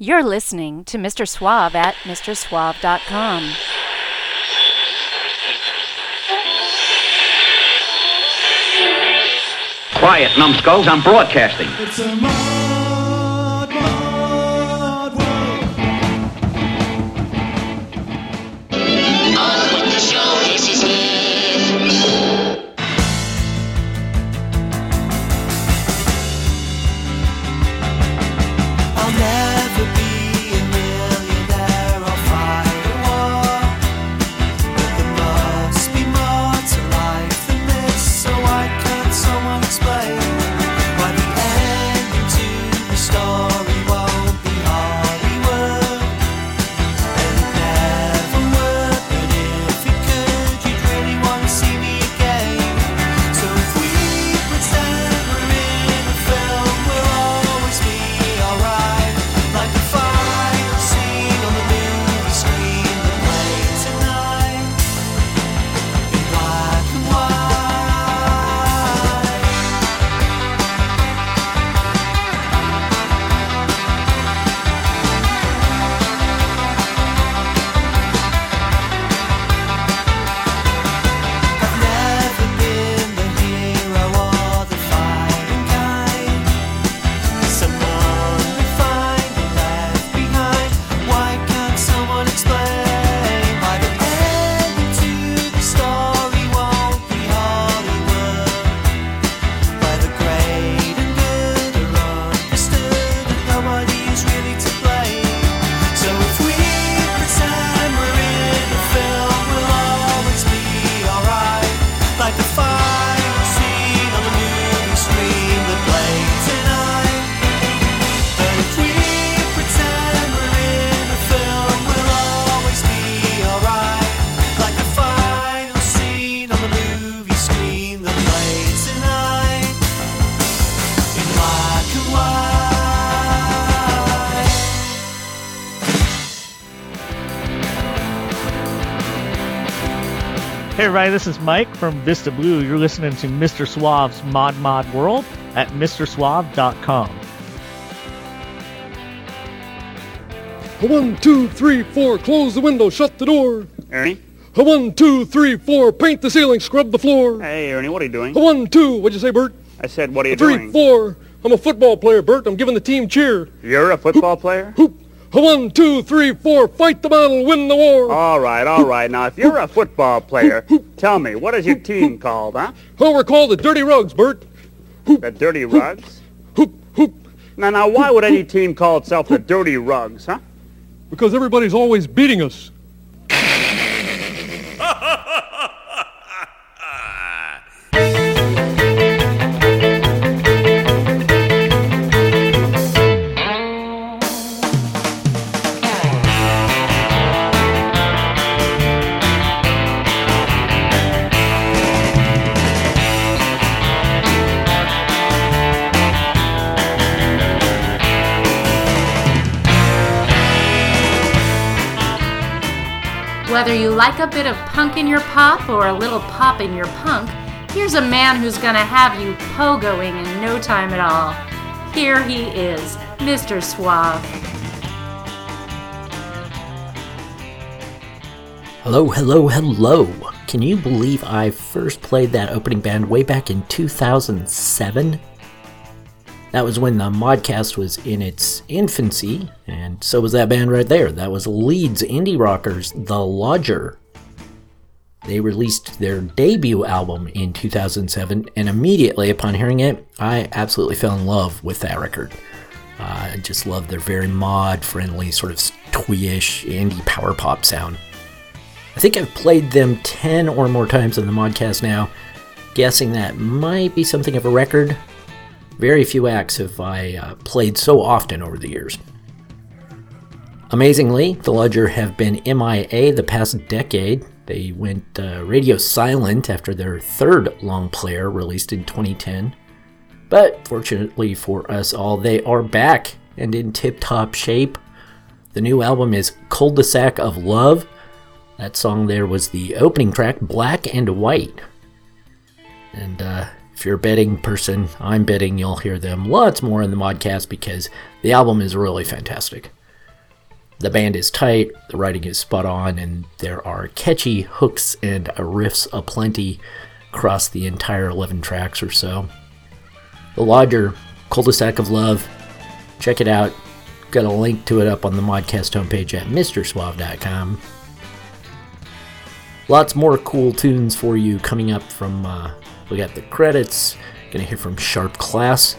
You're listening to Mr. Suave at MrSuave.com. Quiet, numbskulls, I'm broadcasting. Everybody, this is Mike from Vista Blue. You're listening to Mr. Suave's Mod Mod World at MrSuave.com. A one, two, three, four, close the window, shut the door. Ernie? One, two, three, four, paint the ceiling, scrub the floor. Hey, Ernie, what are you doing? One, two, what'd you say, Bert? I said, what are you A three, doing? four, I'm a football player, Bert. I'm giving the team cheer. You're a football player? Hoop. One, two, three, four, fight the battle, win the war. All right, all right. Now, if you're a football player, tell me, what is your team called, huh? Oh, we're called the Dirty Rugs, Bert. The Dirty Rugs? Hoop, hoop. Now, now, why would any team call itself the Dirty Rugs, huh? Because everybody's always beating us. Whether you like a bit of punk in your pop or a little pop in your punk, here's a man who's gonna have you pogoing in no time at all. Here he is, Mr. Suave. Hello, hello, hello. Can you believe I first played that opening band way back in 2007? That was when the Modcast was in its infancy, and so was that band right there. That was Leeds indie rockers, The Lodger. They released their debut album in 2007, and immediately upon hearing it, I absolutely fell in love with that record. Uh, I just love their very mod friendly, sort of twee-ish indie power pop sound. I think I've played them 10 or more times on the Modcast now, guessing that might be something of a record. Very few acts have I uh, played so often over the years. Amazingly, the Lodger have been MIA the past decade. They went uh, radio silent after their third long player released in 2010. But fortunately for us all, they are back and in tip top shape. The new album is Cul de Sac of Love. That song there was the opening track, Black and White. And uh, if you're a betting person, I'm betting you'll hear them lots more in the modcast because the album is really fantastic. The band is tight, the writing is spot on, and there are catchy hooks and riffs aplenty across the entire 11 tracks or so. The Lodger, Cul de Sac of Love, check it out. Got a link to it up on the modcast homepage at MrSuave.com. Lots more cool tunes for you coming up from uh, we got the credits, gonna hear from Sharp Class,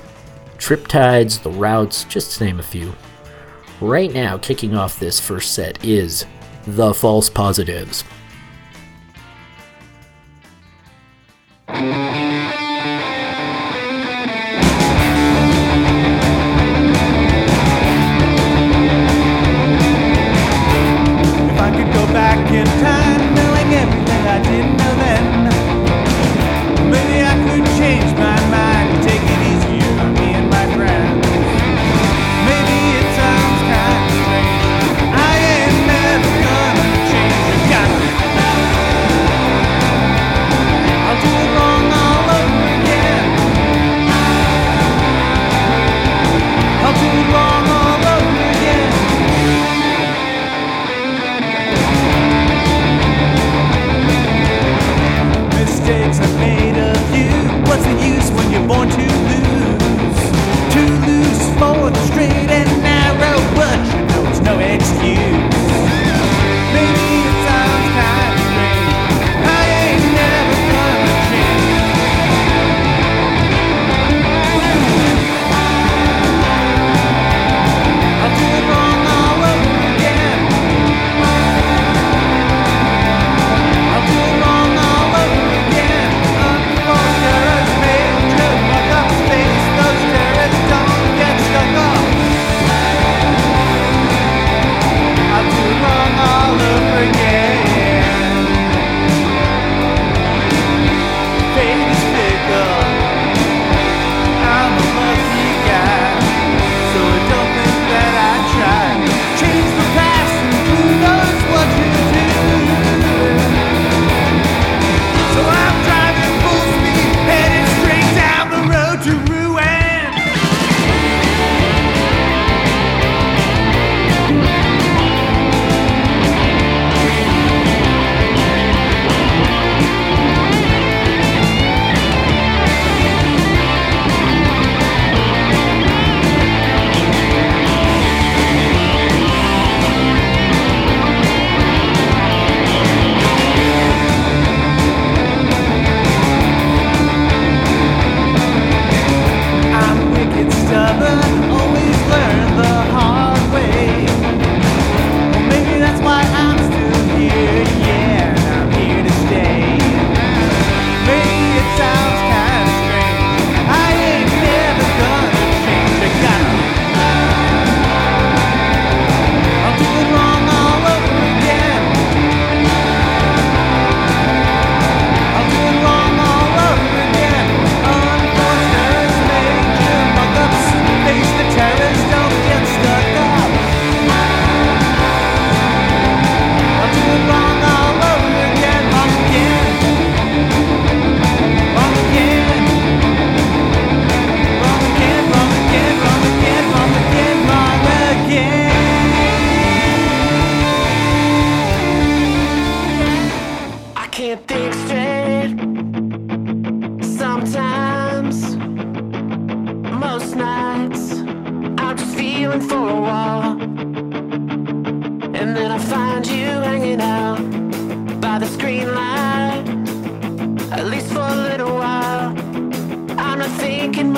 Triptides, The Routes, just to name a few. Right now, kicking off this first set is The False Positives.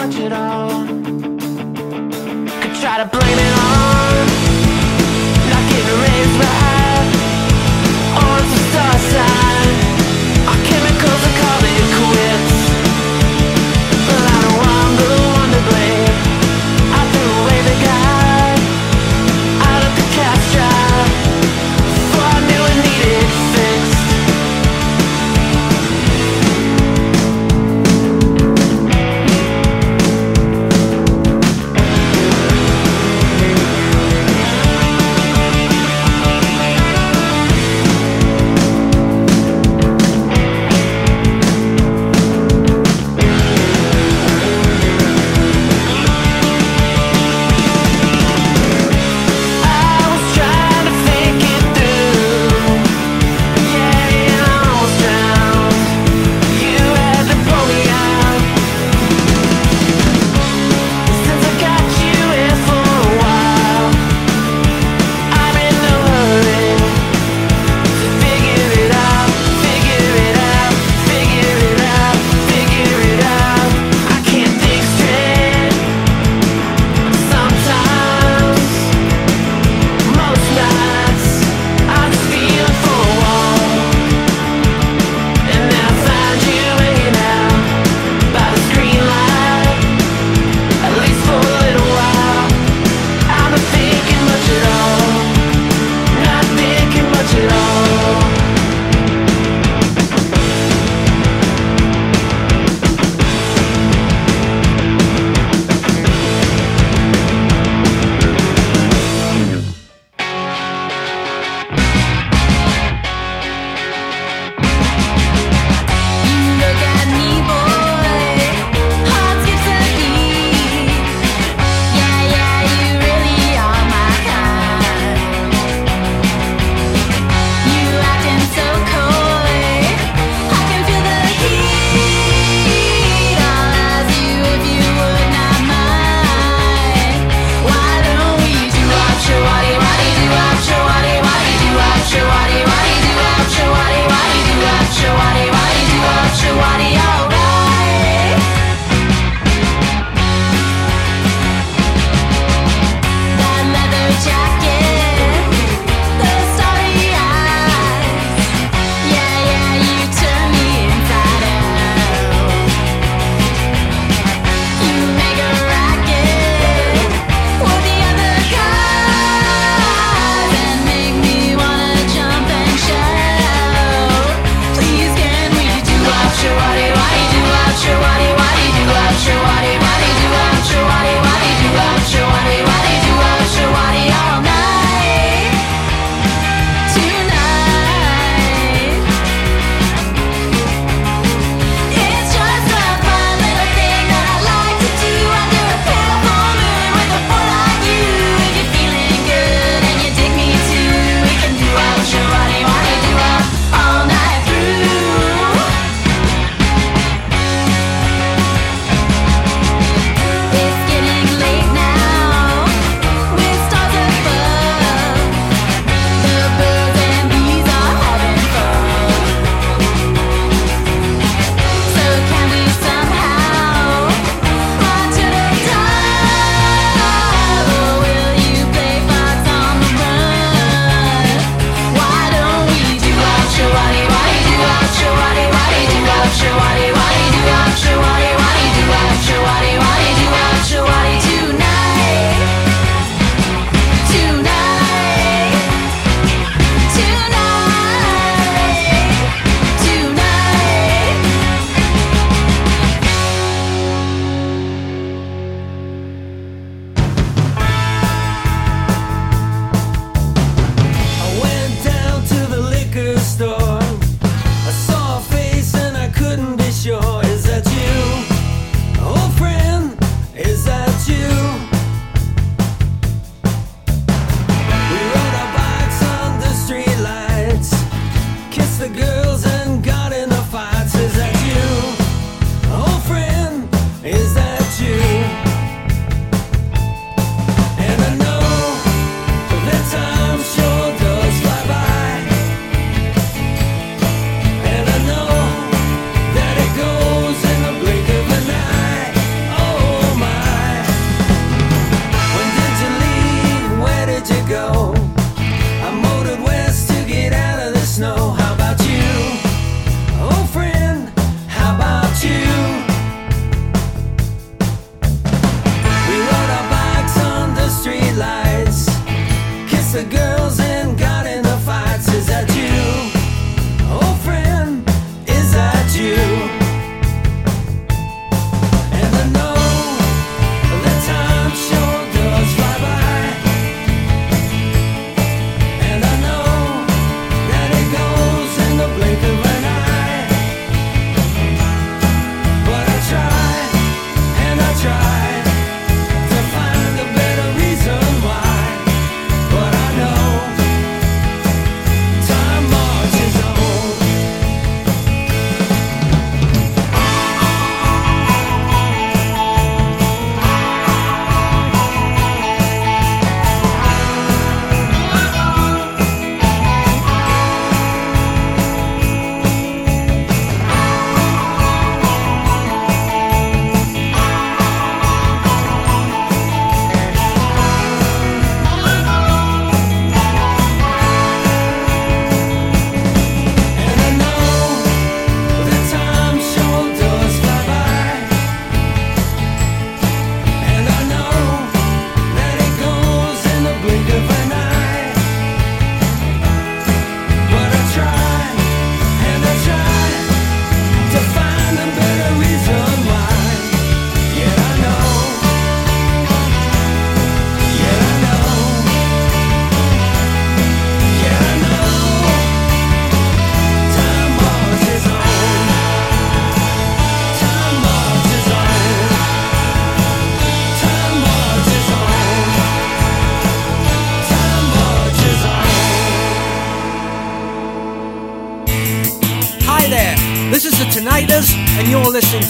much at all. Could try to blame it on not getting raised right.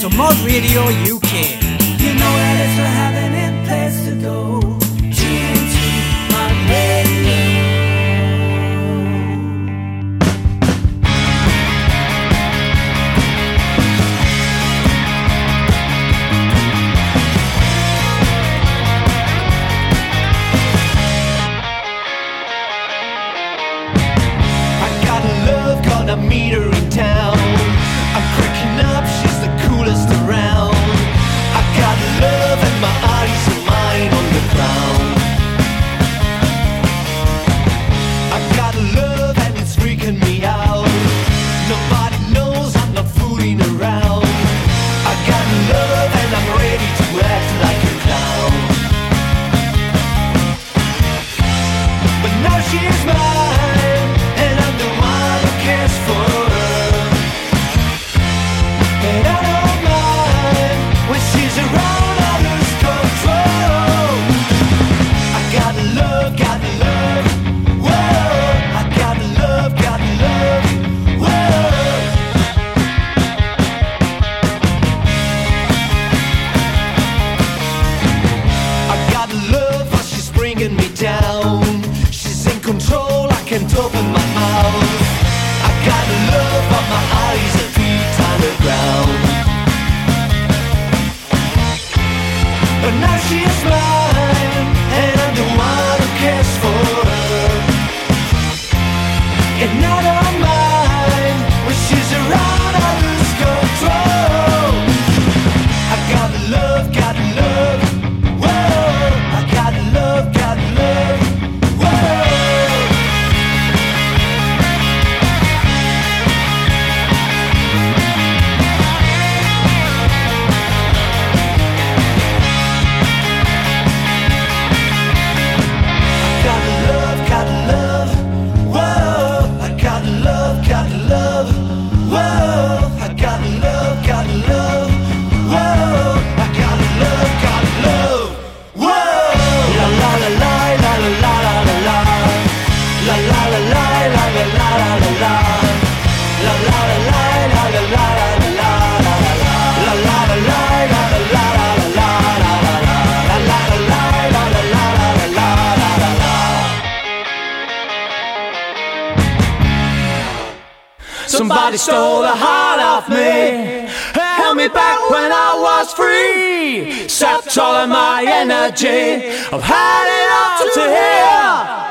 so Mod Radio energy of hiding on to hell.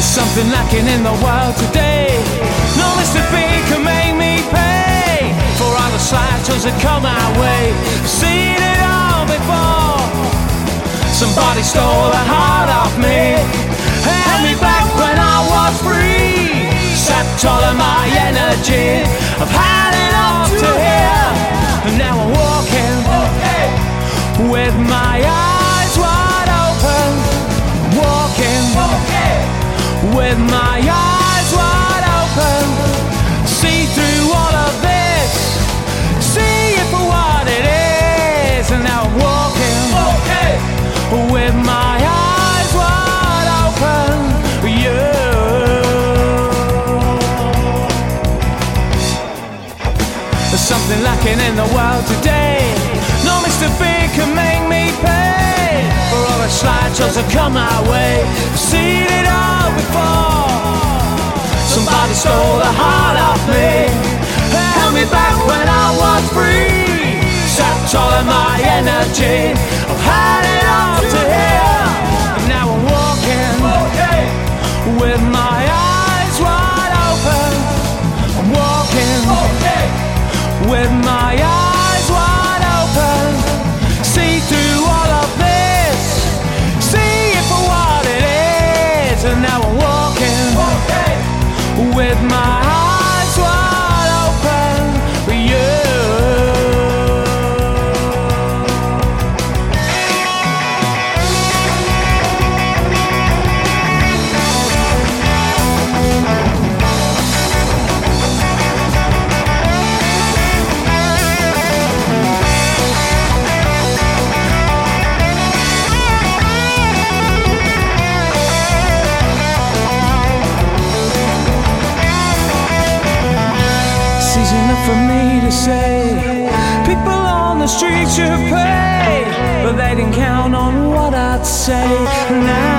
something lacking in the world today. troubles that come our way. Seen it all before. Somebody stole a heart off me. Held me back when I was free. Sapped all of my energy. I've had enough to hear. And now I'm walking with my eyes. slideshows have come my way. I've seen it all before. Somebody stole the heart off me. Held me back when I was free. Sapped all of my energy. I've had it all to here. Now I'm walking with my eyes wide open. I'm walking with my the streets you pay, but they didn't count on what I'd say now.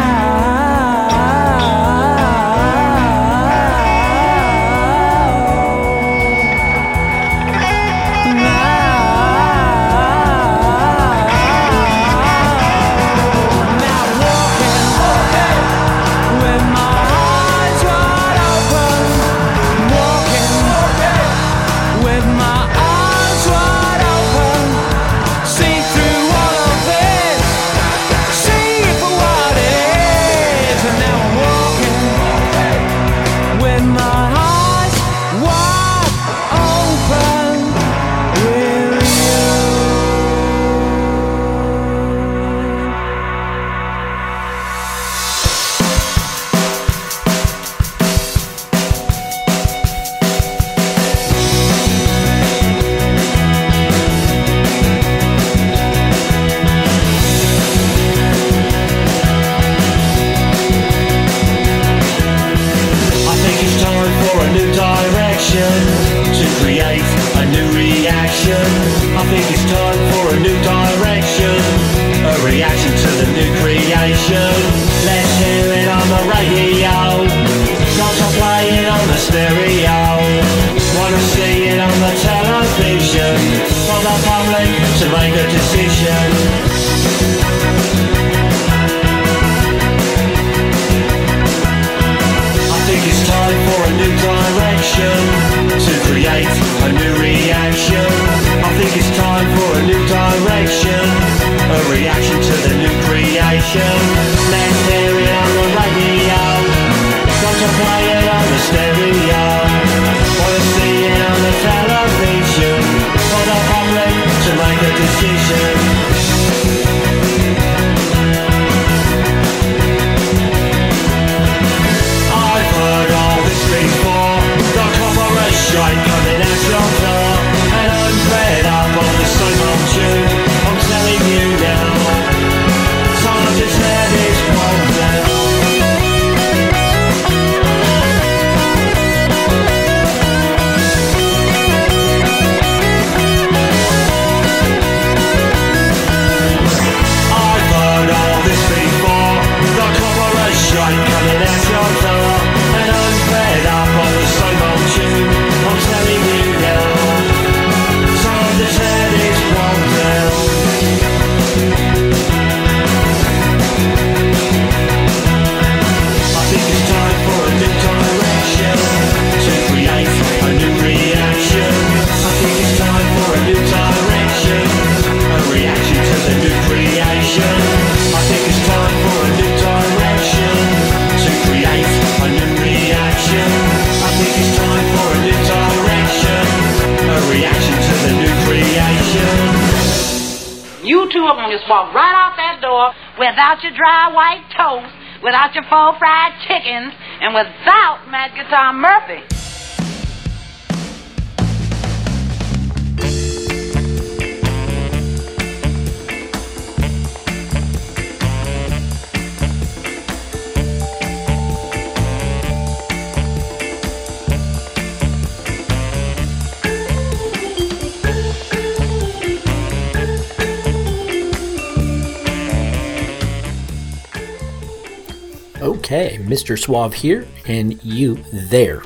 Okay, Mr. Suave here, and you there.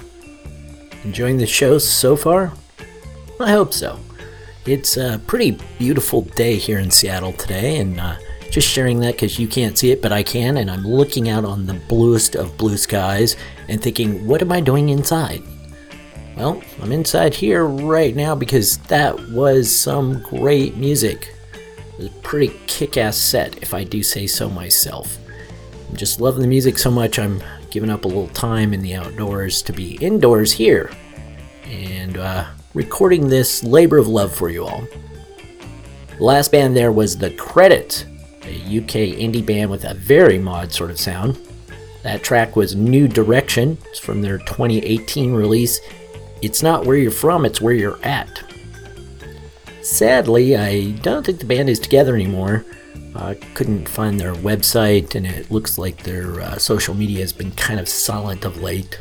Enjoying the show so far? I hope so. It's a pretty beautiful day here in Seattle today, and uh, just sharing that because you can't see it, but I can, and I'm looking out on the bluest of blue skies and thinking, what am I doing inside? Well, I'm inside here right now because that was some great music. It was a pretty kick ass set, if I do say so myself. Just loving the music so much, I'm giving up a little time in the outdoors to be indoors here and uh, recording this labor of love for you all. The last band there was The Credit, a UK indie band with a very mod sort of sound. That track was New Direction. It's from their 2018 release. It's not where you're from, it's where you're at. Sadly, I don't think the band is together anymore. I couldn't find their website, and it looks like their uh, social media has been kind of silent of late.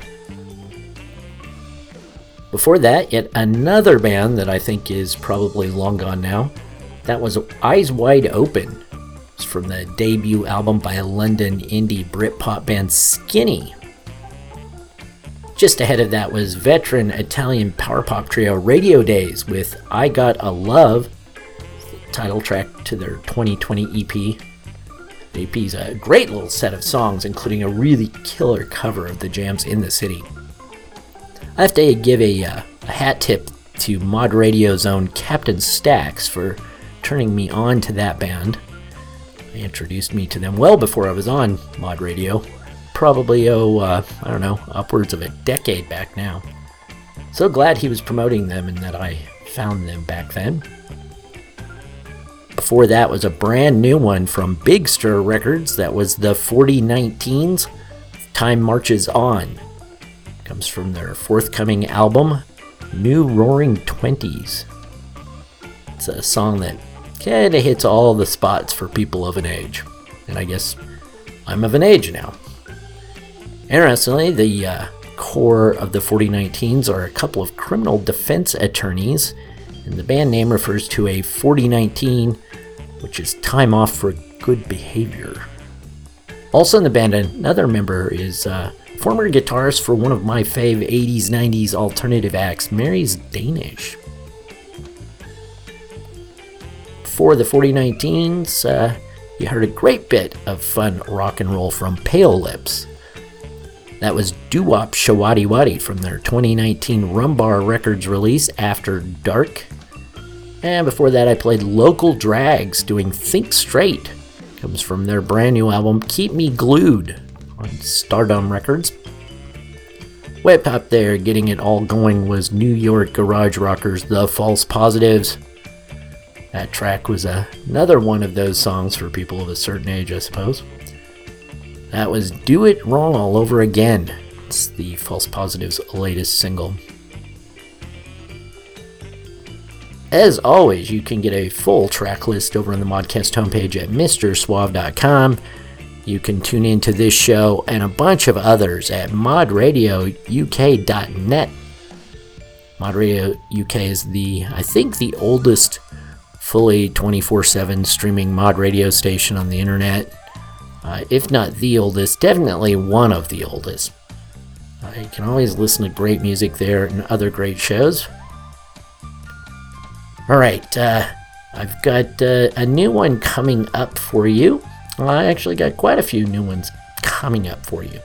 Before that, yet another band that I think is probably long gone now. That was Eyes Wide Open. It's from the debut album by a London indie Britpop band Skinny. Just ahead of that was veteran Italian power pop trio Radio Days with I Got a Love, title track to their 2020 EP. The EP is a great little set of songs, including a really killer cover of the Jam's in the city. I have to give a, uh, a hat tip to Mod Radio's own Captain Stacks for turning me on to that band. They introduced me to them well before I was on Mod Radio. Probably, oh, uh, I don't know, upwards of a decade back now. So glad he was promoting them and that I found them back then. Before that was a brand new one from Big Stir Records that was the 4019s. Time Marches On. Comes from their forthcoming album, New Roaring Twenties. It's a song that kind of hits all the spots for people of an age. And I guess I'm of an age now. Interestingly, the uh, core of the 4019s are a couple of criminal defense attorneys, and the band name refers to a 4019, which is time off for good behavior. Also in the band, another member is uh, former guitarist for one of my fave 80s 90s alternative acts, Mary's Danish. For the 4019s, uh, you heard a great bit of fun rock and roll from Pale Lips. That was Doo Wop Shawadi Wadi from their 2019 Rumbar Records release, After Dark. And before that, I played Local Drags doing Think Straight. Comes from their brand new album, Keep Me Glued, on Stardumb Records. Way up there, getting it all going, was New York Garage Rockers, The False Positives. That track was another one of those songs for people of a certain age, I suppose. That was Do It Wrong All Over Again. It's the False Positives' latest single. As always, you can get a full track list over on the Modcast homepage at MrSuave.com. You can tune into this show and a bunch of others at modradiouk.net. Mod Radio UK is the, I think, the oldest fully 24 7 streaming mod radio station on the internet. Uh, if not the oldest, definitely one of the oldest. Uh, you can always listen to great music there and other great shows. Alright, uh, I've got uh, a new one coming up for you. I actually got quite a few new ones coming up for you.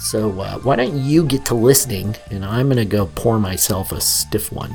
So, uh, why don't you get to listening, and I'm going to go pour myself a stiff one.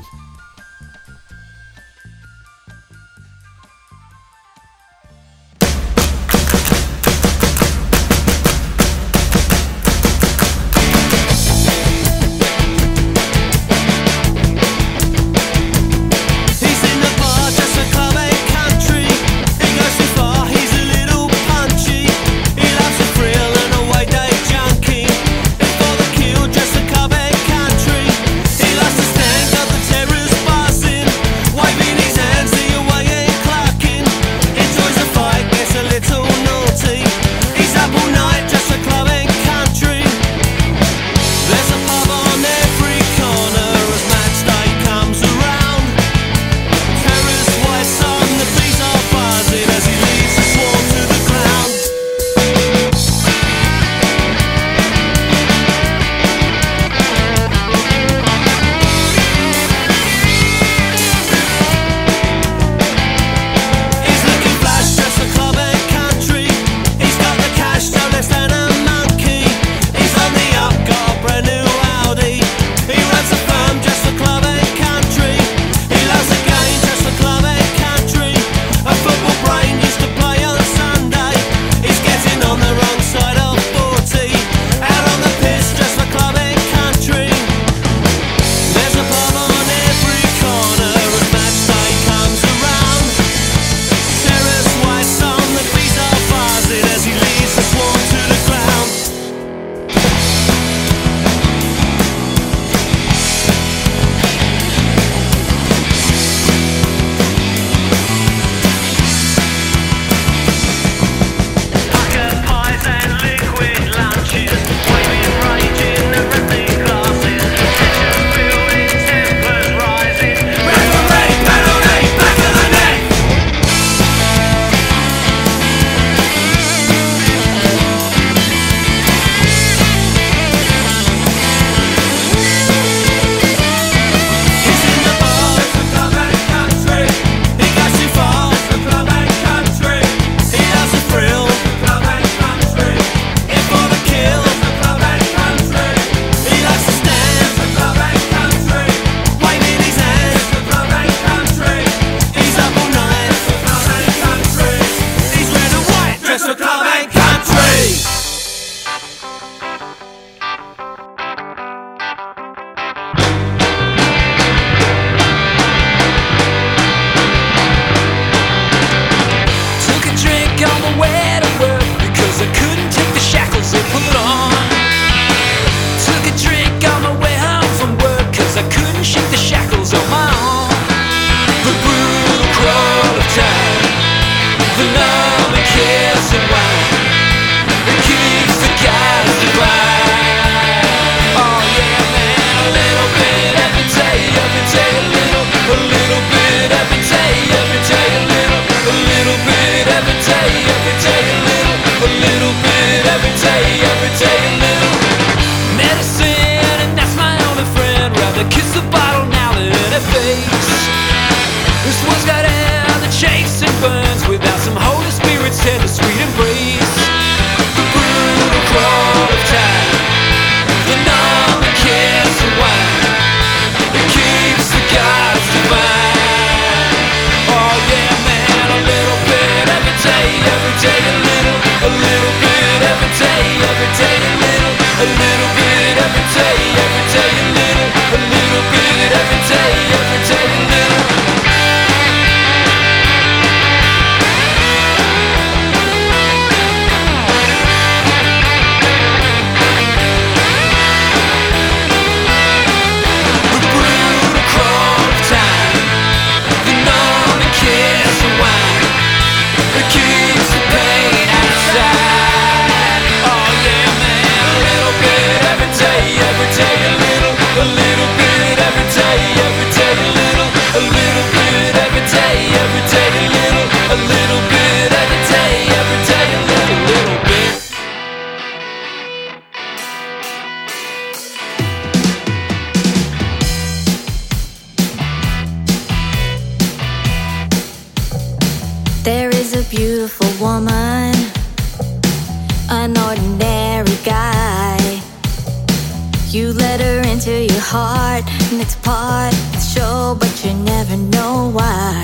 And it's part of the show, but you never know why.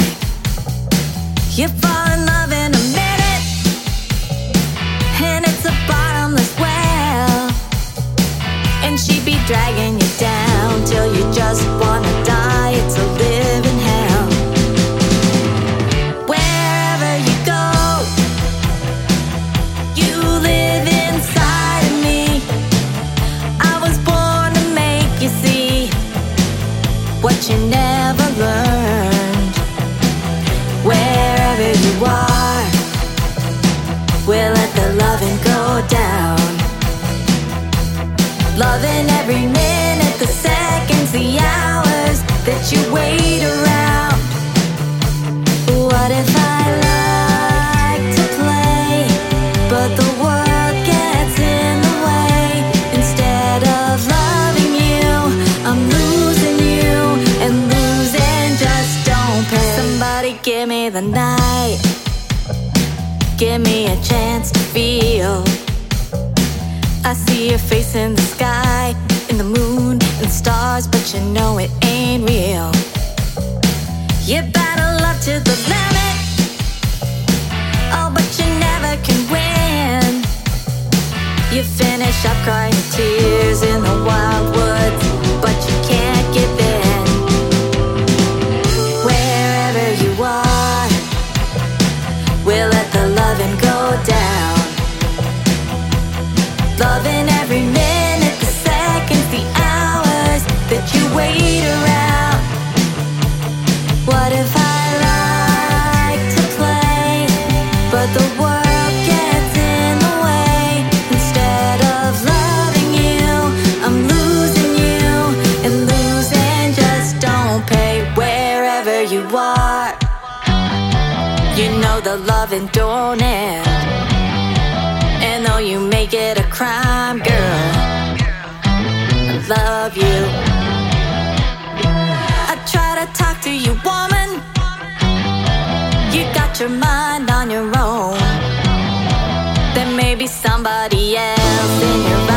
You fall in love in a minute, and it's a bottomless well. And she be dragging you down till you just every minute, the seconds, the hours that you wait around. What if I like to play, but the world gets in the way? Instead of loving you, I'm losing you, and losing just don't pay. Somebody give me the night, give me a chance to feel. I see your face in the sky, in the moon and stars, but you know it ain't real. You battle love to the limit. Oh, but you never can win. You finish up crying tears in the wild the loving don't end. And though you make it a crime, girl, I love you. I try to talk to you, woman. You got your mind on your own. There may be somebody else in your eyes,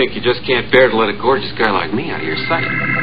think you just can't bear to let a gorgeous guy like me out of your sight.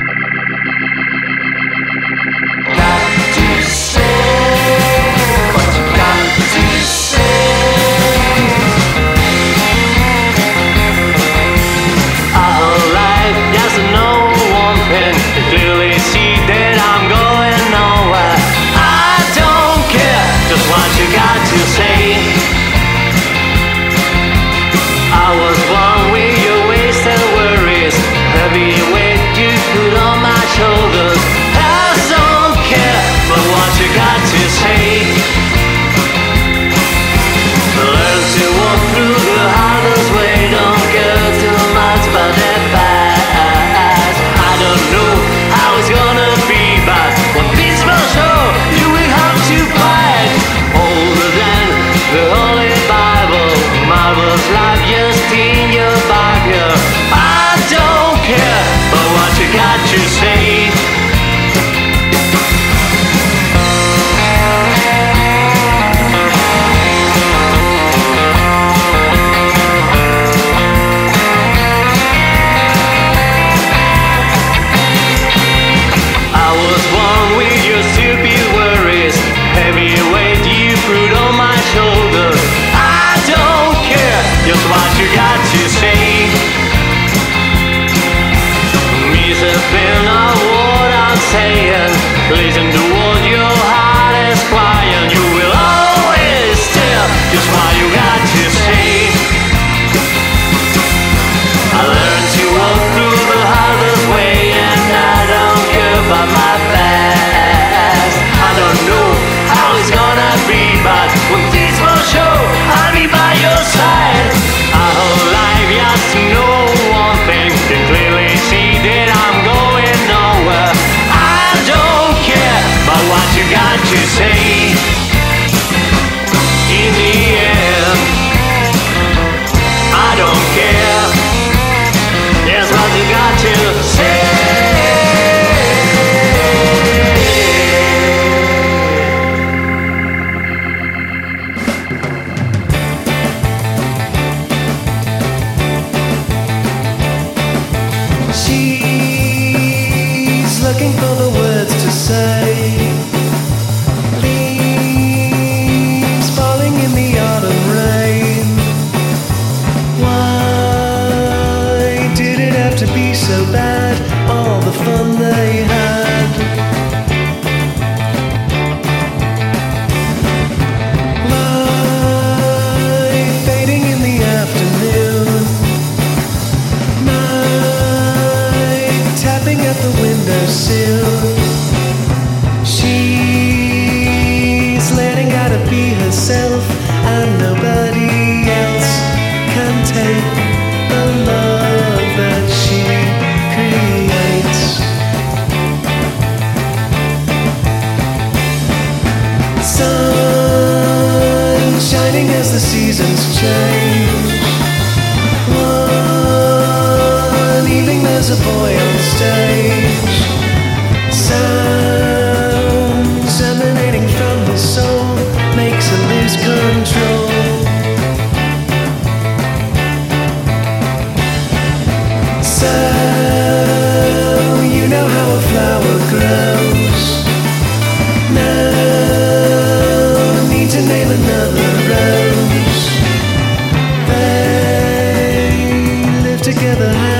Together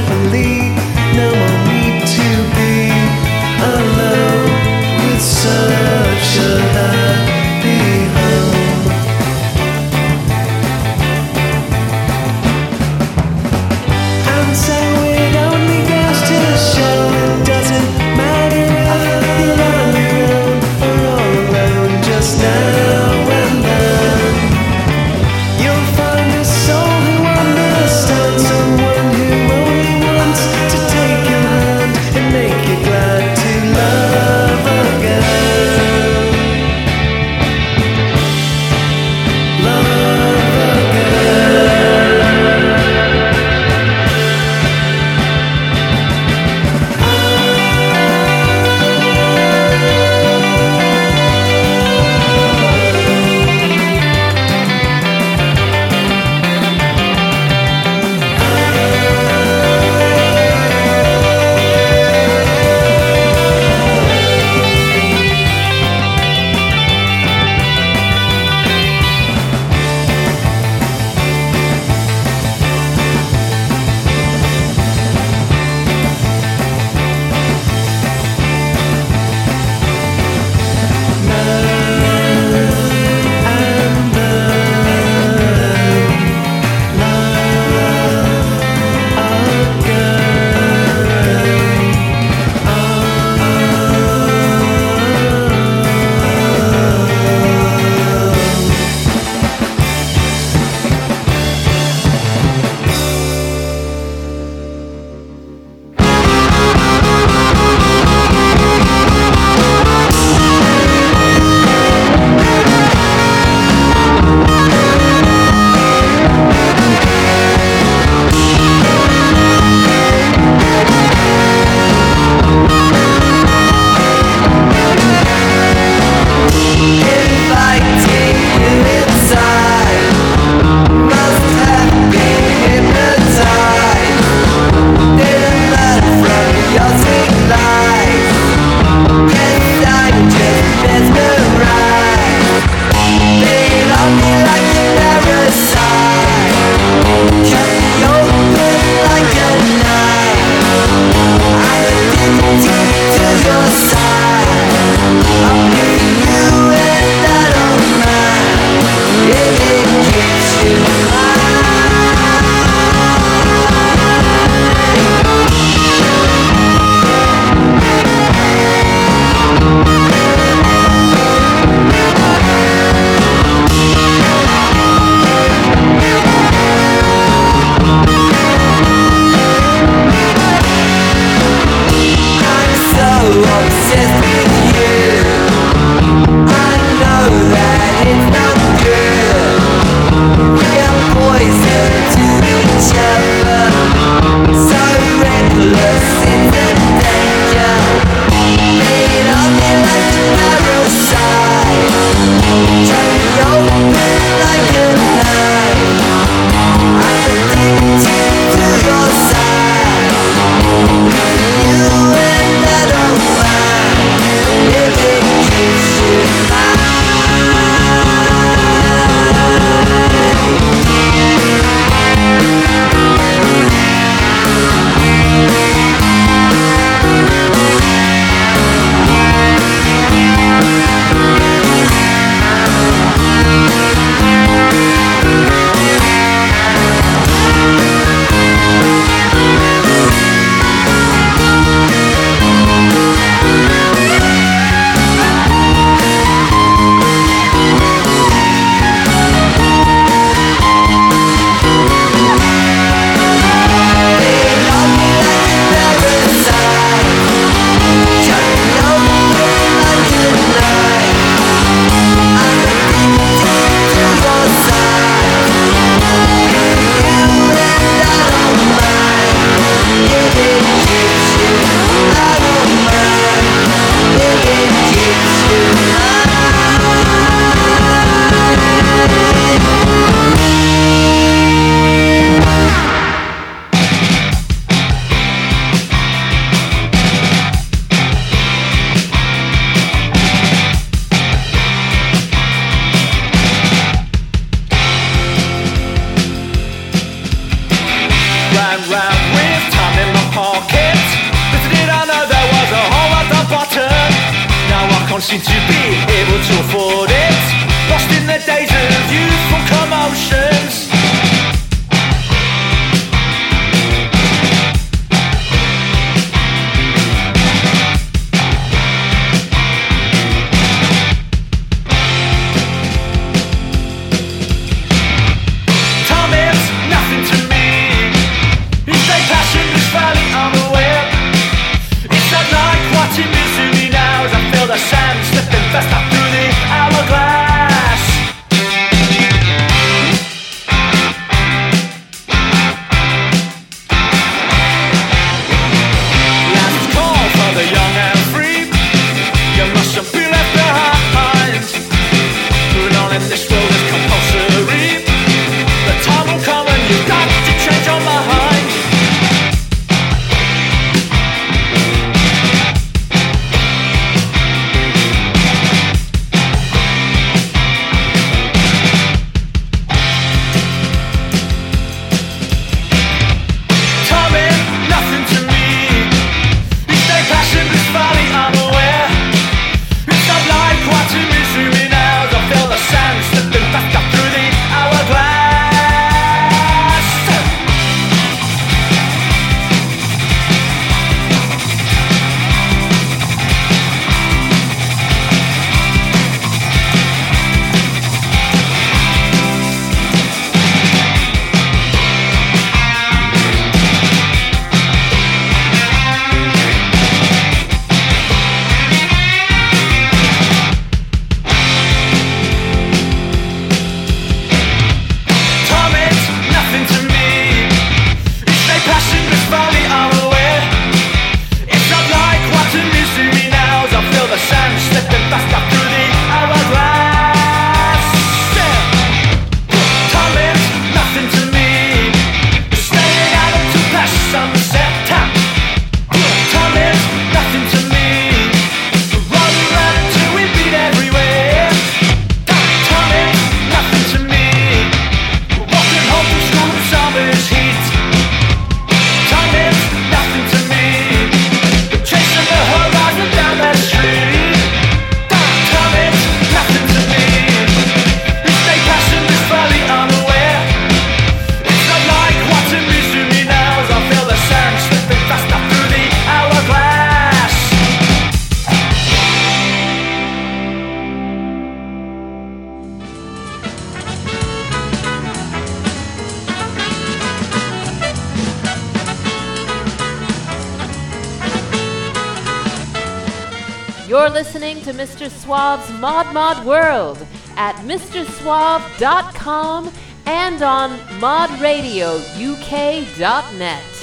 Suave's Mod Mod World at MrSuave.com and on modradiouk.net.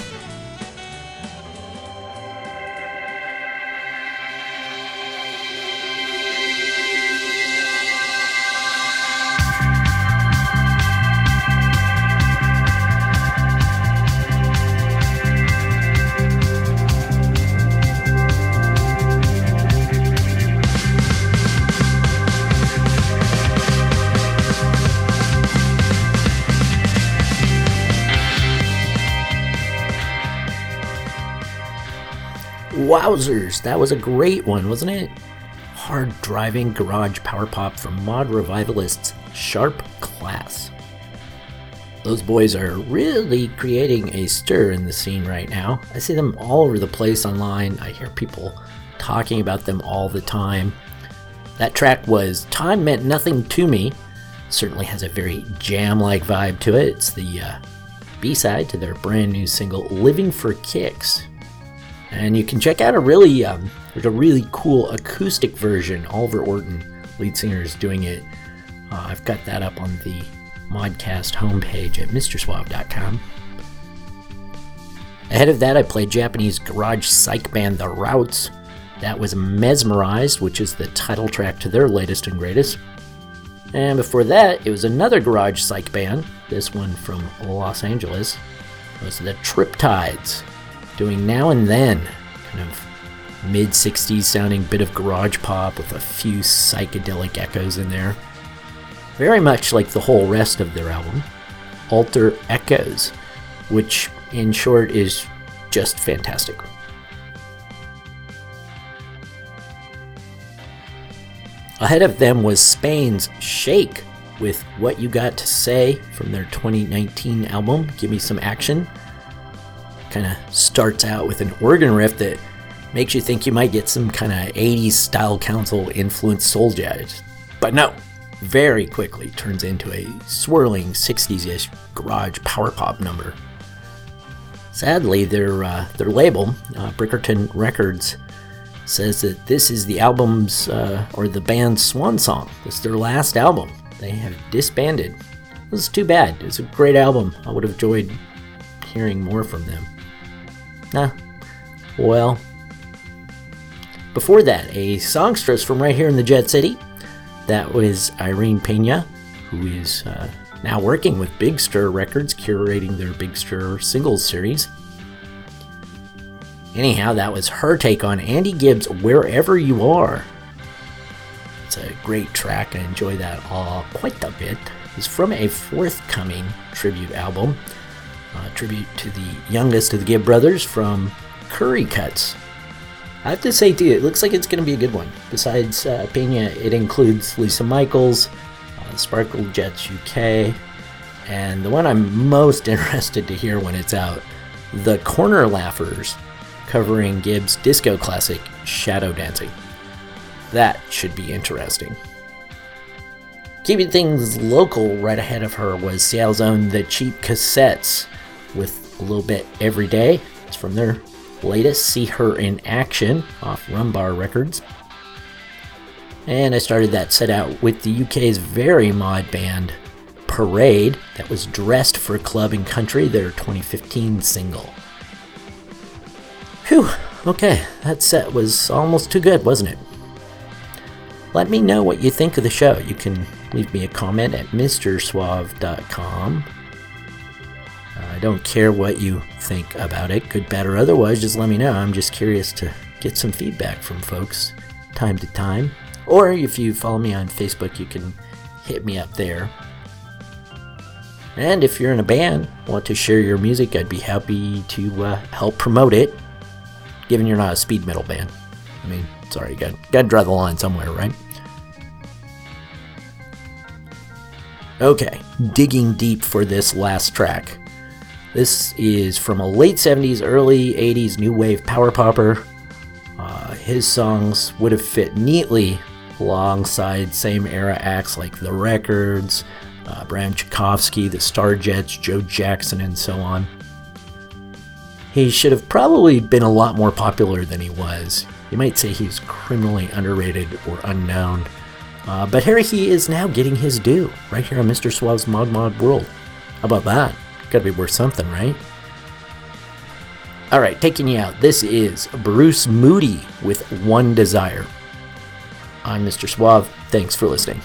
Wowzers, that was a great one, wasn't it? Hard driving garage power pop from mod revivalists Sharp Class. Those boys are really creating a stir in the scene right now. I see them all over the place online. I hear people talking about them all the time. That track was Time Meant Nothing to Me. Certainly has a very jam like vibe to it. It's the uh, B side to their brand new single, Living for Kicks. And you can check out a really, um, there's a really cool acoustic version. Oliver Orton, lead singer, is doing it. Uh, I've got that up on the Modcast homepage at MrSuave.com. Ahead of that, I played Japanese garage psych band The Routes. That was Mesmerized, which is the title track to their latest and greatest. And before that, it was another garage psych band, this one from Los Angeles. It was the Triptides, doing Now and Then, kind of mid 60s sounding bit of garage pop with a few psychedelic echoes in there. Very much like the whole rest of their album, Alter Echoes, which in short, is just fantastic. Ahead of them was Spain's Shake with What You Got to Say from their 2019 album, Give Me Some Action. Kind of starts out with an organ riff that makes you think you might get some kind of 80s style council influenced soul jazz. But no, very quickly turns into a swirling 60s ish garage power pop number. Sadly, their, uh, their label, uh, Bickerton Records, says that this is the album's uh, or the band's swan song. Is their last album. They have disbanded. Is too bad. It's a great album. I would have enjoyed hearing more from them. Nah. Well. Before that, a songstress from right here in the Jet City. That was Irene Pena, who is uh, now working with Big Stir Records, curating their Big Stir singles series. Anyhow, that was her take on Andy Gibbs' Wherever You Are. It's a great track. I enjoy that all quite a bit. It's from a forthcoming tribute album, a tribute to the youngest of the Gibb brothers from Curry Cuts. I have to say, too, it looks like it's going to be a good one. Besides uh, Pena, it includes Lisa Mychols, uh, Sparkle Jets UK, and the one I'm most interested to hear when it's out, The Corner Laughers, covering Gibbs' disco classic Shadow Dancing. That should be interesting. Keeping things local right ahead of her was Seattle's own The Cheap Cassettes with a little bit every day. It's from their latest See Her in Action off Rumbar Records. And I started that set out with the UK's very mod band Parade that was dressed for club and country, their 2015 single. Whew, okay, that set was almost too good, wasn't it? Let me know what you think of the show. You can leave me a comment at MrSuave.com. I don't care what you think about it, good, bad, or otherwise, just let me know. I'm just curious to get some feedback from folks time to time. Or if you follow me on Facebook, you can hit me up there. And if you're in a band, want to share your music, I'd be happy to uh, help promote it, given you're not a speed metal band. I mean, sorry, got, got to draw the line somewhere, right? Okay, digging deep for this last track. This is from a late 70s, early 80s new wave power popper. Uh, his songs would have fit neatly alongside same era acts like The Records, uh, Bram Tchaikovsky, The Starjets, Joe Jackson, and so on. He should have probably been a lot more popular than he was. You might say he's criminally underrated or unknown. Uh, but here he is now getting his due, right here on Mr. Suave's Mod Mod World. How about that? Gotta be worth something, right? Alright, taking you out. This is Bruce Moody with One Desire. I'm Mr. Suave. Thanks for listening.